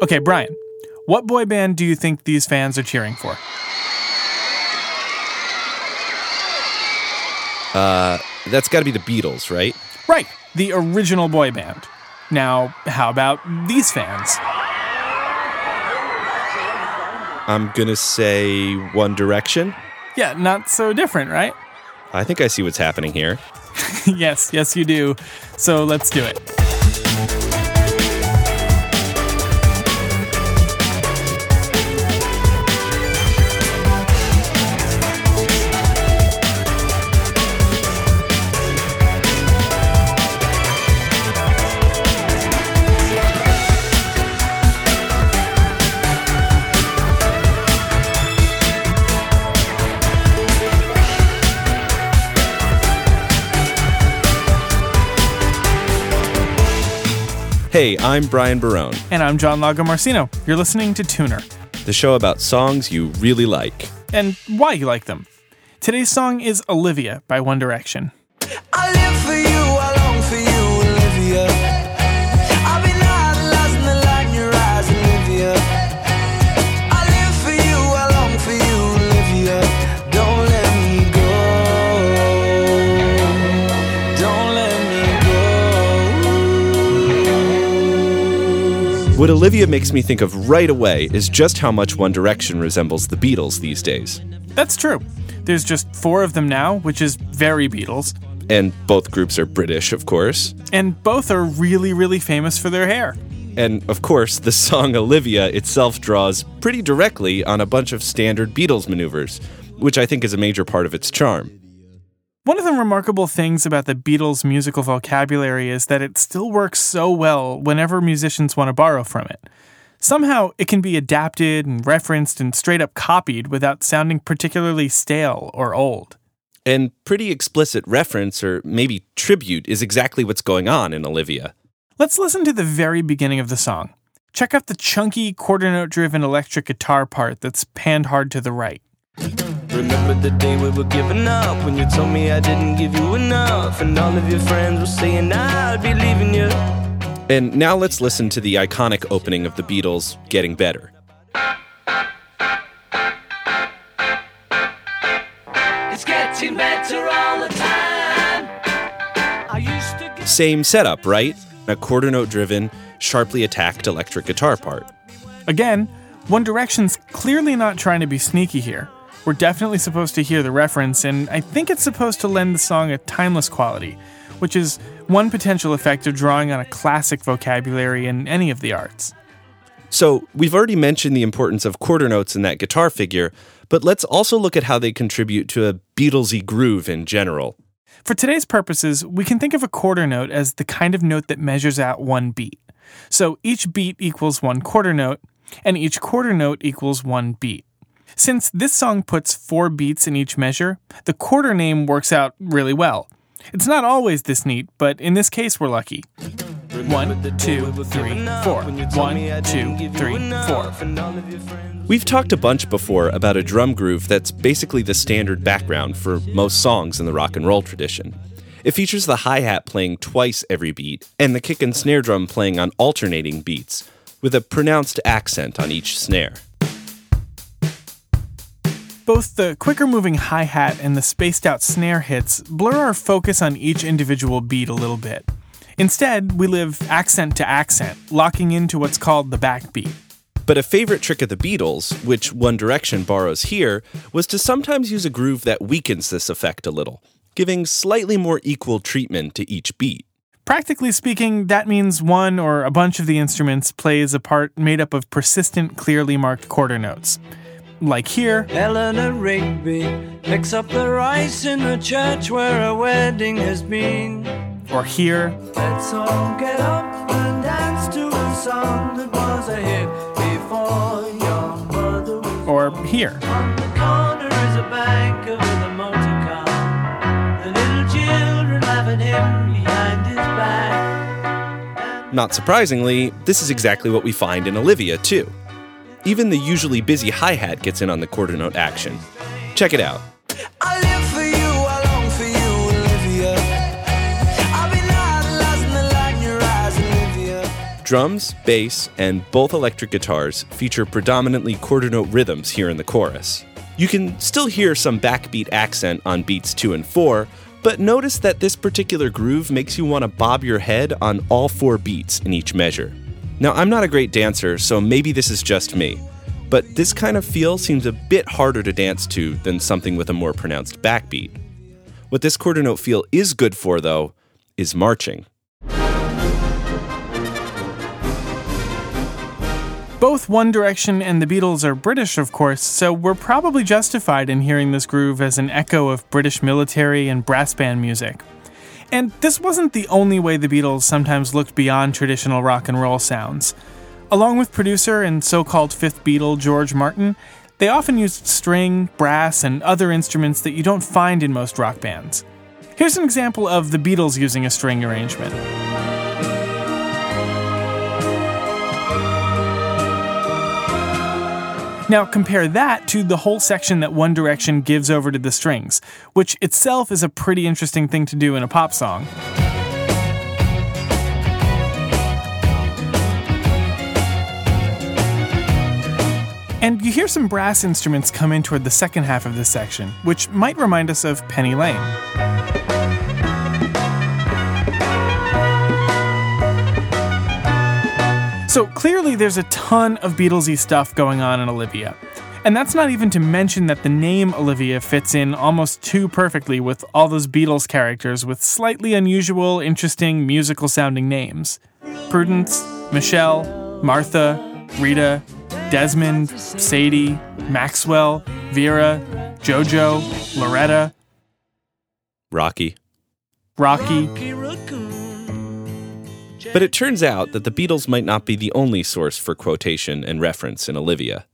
Okay, Brian, what boy band do you think these fans are cheering for? Uh, that's got to be the Beatles, right? Right, the original boy band. Now, how about these fans? I'm gonna say One Direction. Yeah, not so different, right? I think I see what's happening here. yes, yes, you do. So let's do it. Hey, I'm Brian Barone, And I'm John Lagomarsino. You're listening to Tuner the show about songs you really like. and why you like them. Today's song is Olivia by One Direction. What Olivia makes me think of right away is just how much One Direction resembles the Beatles these days. That's true. There's just four of them now, which is very Beatles, And both groups are British, of course. and both are really, really famous for their hair. And of course, the song Olivia itself draws pretty directly on a bunch of standard Beatles maneuvers, which I think is a major part of its charm. One of the remarkable things about the Beatles' musical vocabulary is that it still works so well whenever musicians want to borrow from it. Somehow, it can be adapted and referenced and straight up copied without sounding particularly stale or old. And pretty explicit reference, or maybe tribute, is exactly what's going on in Olivia. Let's listen to the very beginning of the song. Check out the chunky quarter note driven electric guitar part that's panned hard to the right. Remember the day we were giving up when you told me I didn't give you enough, and all of your friends were saying I'd be leaving you. And now let's listen to the iconic opening of the Beatles, Getting Better. It's getting better all the time. I used to get Same setup, right? A quarter note driven, sharply attacked electric guitar part. Again, One Direction's clearly not trying to be sneaky here. We're definitely supposed to hear the reference, and I think it's supposed to lend the song a timeless quality, which is one potential effect of drawing on a classic vocabulary in any of the arts. So, we've already mentioned the importance of quarter notes in that guitar figure, but let's also look at how they contribute to a Beatlesy groove in general. For today's purposes, we can think of a quarter note as the kind of note that measures out one beat. So each beat equals one quarter note, and each quarter note equals one beat. Since this song puts four beats in each measure, the quarter note works out really well. It's not always this neat, but in this case, we're lucky. One, two, three, four. One, two, three, four. We've talked a bunch before about a drum groove that's basically the standard background for most songs in the rock and roll tradition. It features the hi hat playing twice every beat and the kick and snare drum playing on alternating beats, with a pronounced accent on each snare. Both the quicker moving hi hat and the spaced out snare hits blur our focus on each individual beat a little bit. Instead, we live accent to accent, locking into what's called the backbeat. But a favorite trick of the Beatles, which One Direction borrows here, was to sometimes use a groove that weakens this effect a little, giving slightly more equal treatment to each beat. Practically speaking, that means one or a bunch of the instruments plays a part made up of persistent, clearly marked quarter notes. Like here, Eleanor Rigby picks up the rice in the church where a wedding has been. or here, Let's all get up and dance to a song that was a hit before your mother was or here. on the corner is a banker with a motor car. The little children laugh at him behind his back. Not surprisingly, this is exactly what we find in Olivia, too. Even the usually busy hi hat gets in on the quarter note action. Check it out. I live for you, I long for you, Olivia. I've been idolizing the light in your eyes, Olivia. drums, bass, and both electric guitars feature predominantly quarter note rhythms here in the chorus. You can still hear some backbeat accent on beats 2 and 4, but notice that this particular groove makes you want to bob your head on all four beats in each measure. Now, I'm not a great dancer, so maybe this is just me, but this kind of feel seems a bit harder to dance to than something with a more pronounced backbeat. What this quarter note feel is good for, though, is marching. Both One Direction and the Beatles are British, of course, so we're probably justified in hearing this groove as an echo of British military and brass band music. And this wasn't the only way the Beatles sometimes looked beyond traditional rock and roll sounds. Along with producer and so called fifth Beatle George Martin, they often used string, brass, and other instruments that you don't find in most rock bands. Here's an example of the Beatles using a string arrangement. Now, compare that to the whole section that One Direction gives over to the strings, which itself is a pretty interesting thing to do in a pop song. And you hear some brass instruments come in toward the second half of this section, which might remind us of Penny Lane. So clearly, there's a ton of Beatlesy stuff going on in Olivia. And that's not even to mention that the name Olivia fits in almost too perfectly with all those Beatles characters with slightly unusual, interesting, musical sounding names Prudence, Michelle, Martha, Rita, Desmond, Sadie, Maxwell, Vera, Jojo, Loretta, Rocky. Rocky. But it turns out that the Beatles might not be the only source for quotation and reference in Olivia.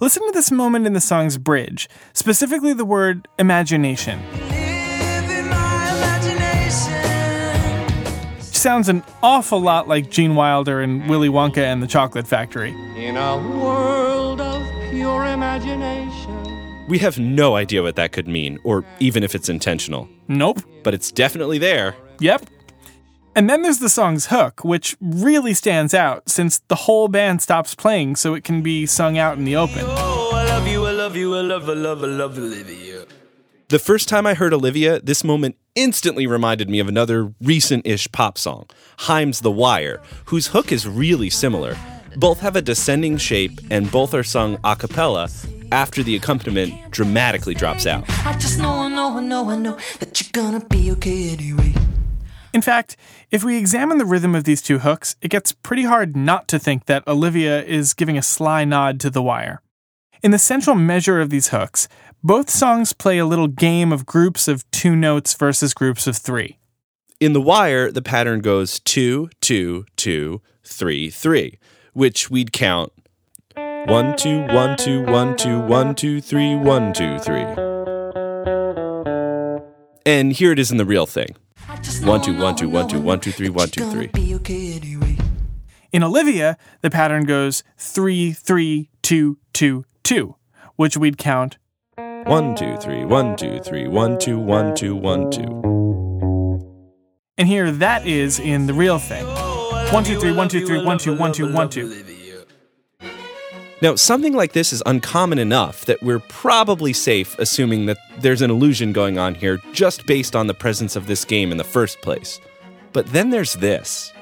Listen to this moment in the song's bridge, specifically the word imagination. Live in my imagination. Sounds an awful lot like Gene Wilder and Willy Wonka and the Chocolate Factory. In a world of pure imagination. We have no idea what that could mean, or even if it's intentional. Nope. But it's definitely there. Yep. And then there's the song's hook, which really stands out since the whole band stops playing so it can be sung out in the open. Oh, I love you, I love you, I love, I love, I love Olivia. The first time I heard Olivia, this moment instantly reminded me of another recent ish pop song, Haim's The Wire, whose hook is really similar. Both have a descending shape and both are sung a cappella after the accompaniment dramatically drops out. In fact, if we examine the rhythm of these two hooks, it gets pretty hard not to think that Olivia is giving a sly nod to The Wire. In the central measure of these hooks, both songs play a little game of groups of two notes versus groups of three. In The Wire, the pattern goes two, two, two, three, three, which we'd count one, two, one, two, one, two, one, two, three, one, two, three. And here it is in the real thing. One, two, one, two, one, two, one, two, three, one, two, three. Be okay anyway. In Olivia, the pattern goes three, three, two, two, two, which we'd count One, two, three, one, two, three, one, two, one, two, one, two. And here that is in the real thing. One, two, three, one, two, three, one, two, one, two, one, two. Now, something like this is uncommon enough that we're probably safe assuming that there's an allusion going on here just based on the presence of this game in the first place. But then there's this.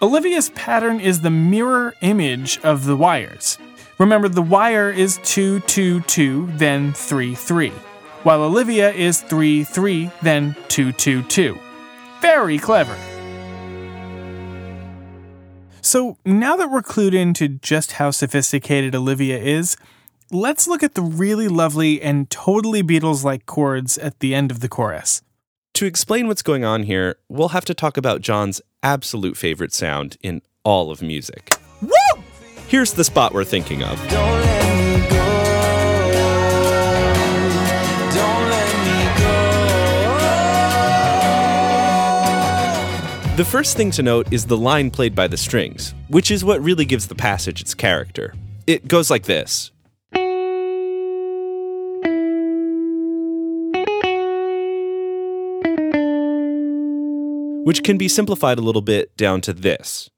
Olivia's pattern is the mirror image of the wires. Remember, the wire is 2, 2, 2, then 3, 3, while Olivia is 3, 3, then 2, 2, 2. Very clever. So, now that we're clued into just how sophisticated Olivia is, let's look at the really lovely and totally Beatles like chords at the end of the chorus. To explain what's going on here, we'll have to talk about John's absolute favorite sound in all of music. Woo! Here's the spot we're thinking of. The first thing to note is the line played by the strings, which is what really gives the passage its character. It goes like this which can be simplified a little bit down to this.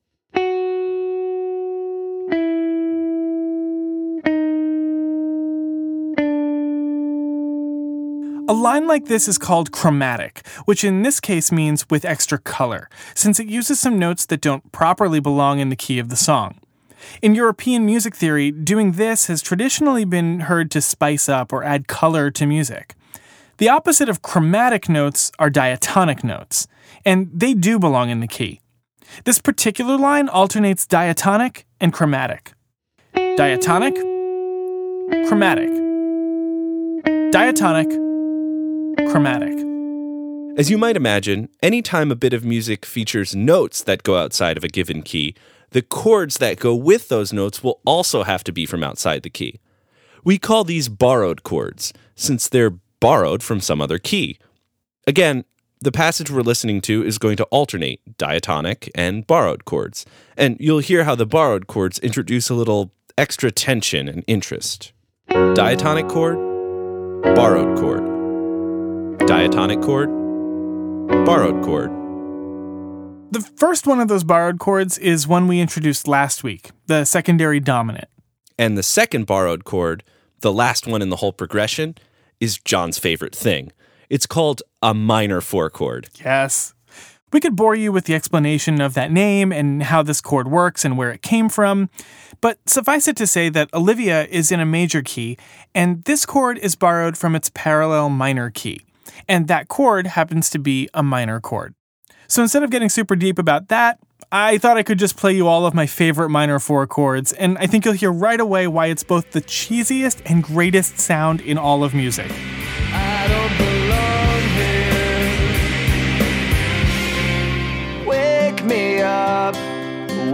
A line like this is called chromatic, which in this case means with extra color, since it uses some notes that don't properly belong in the key of the song. In European music theory, doing this has traditionally been heard to spice up or add color to music. The opposite of chromatic notes are diatonic notes, and they do belong in the key. This particular line alternates diatonic and chromatic. Diatonic, chromatic. Diatonic, chromatic. As you might imagine, anytime a bit of music features notes that go outside of a given key, the chords that go with those notes will also have to be from outside the key. We call these borrowed chords, since they're borrowed from some other key. Again, the passage we're listening to is going to alternate diatonic and borrowed chords, and you'll hear how the borrowed chords introduce a little extra tension and interest. Diatonic chord, borrowed chord. Diatonic chord, borrowed chord. The first one of those borrowed chords is one we introduced last week, the secondary dominant. And the second borrowed chord, the last one in the whole progression, is John's favorite thing. It's called a minor four chord. Yes. We could bore you with the explanation of that name and how this chord works and where it came from, but suffice it to say that Olivia is in a major key, and this chord is borrowed from its parallel minor key, and that chord happens to be a minor chord. So instead of getting super deep about that, I thought I could just play you all of my favorite minor four chords, and I think you'll hear right away why it's both the cheesiest and greatest sound in all of music. I don't belong here. Wake me up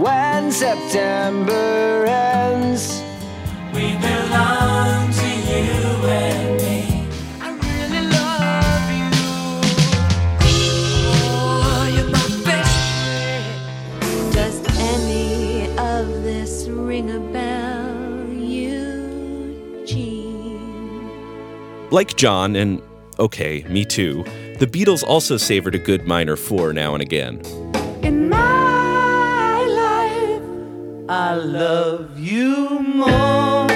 when September ends. We belong ring a bell, Eugene? Like John, and okay, me too, the Beatles also savored a good minor four now and again. In my life, I love you more.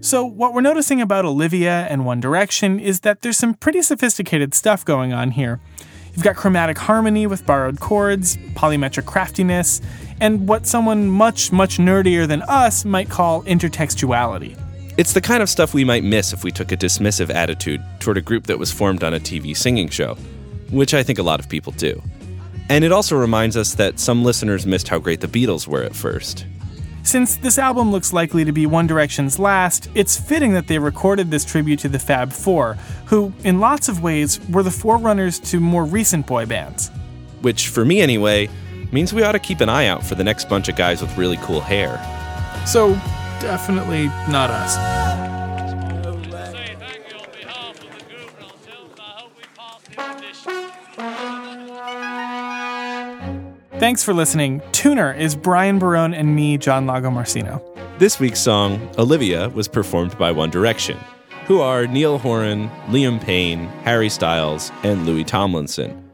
So, what we're noticing about Olivia and One Direction is that there's some pretty sophisticated stuff going on here. You've got chromatic harmony with borrowed chords, polymetric craftiness, and what someone much, much nerdier than us might call intertextuality. It's the kind of stuff we might miss if we took a dismissive attitude toward a group that was formed on a TV singing show, which I think a lot of people do. And it also reminds us that some listeners missed how great the Beatles were at first. Since this album looks likely to be One Direction's last, it's fitting that they recorded this tribute to the Fab Four, who, in lots of ways, were the forerunners to more recent boy bands. Which, for me anyway, means we ought to keep an eye out for the next bunch of guys with really cool hair. So, definitely not us. Thanks for listening. Tuner is Brian Barone and me, John Lagomarsino. This week's song, Olivia, was performed by One Direction, who are Niall Horan, Liam Payne, Harry Styles, and Louis Tomlinson.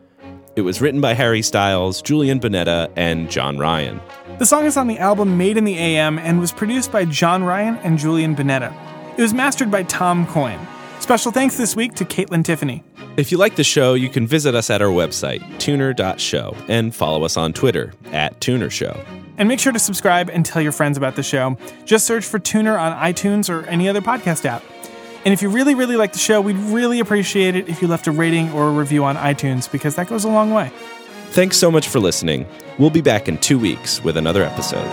It was written by Harry Styles, Julian Bunetta, and John Ryan. The song is on the album Made in the AM and was produced by John Ryan and Julian Bunetta. It was mastered by Tom Coyne. Special thanks this week to Caitlin Tiffany. If you like the show, you can visit us at our website, tuner.show, and follow us on Twitter at tunershow. And make sure to subscribe and tell your friends about the show. Just search for Tuner on iTunes or any other podcast app. And if you really, really like the show, we'd really appreciate it if you left a rating or a review on iTunes because that goes a long way. Thanks so much for listening. We'll be back in two weeks with another episode.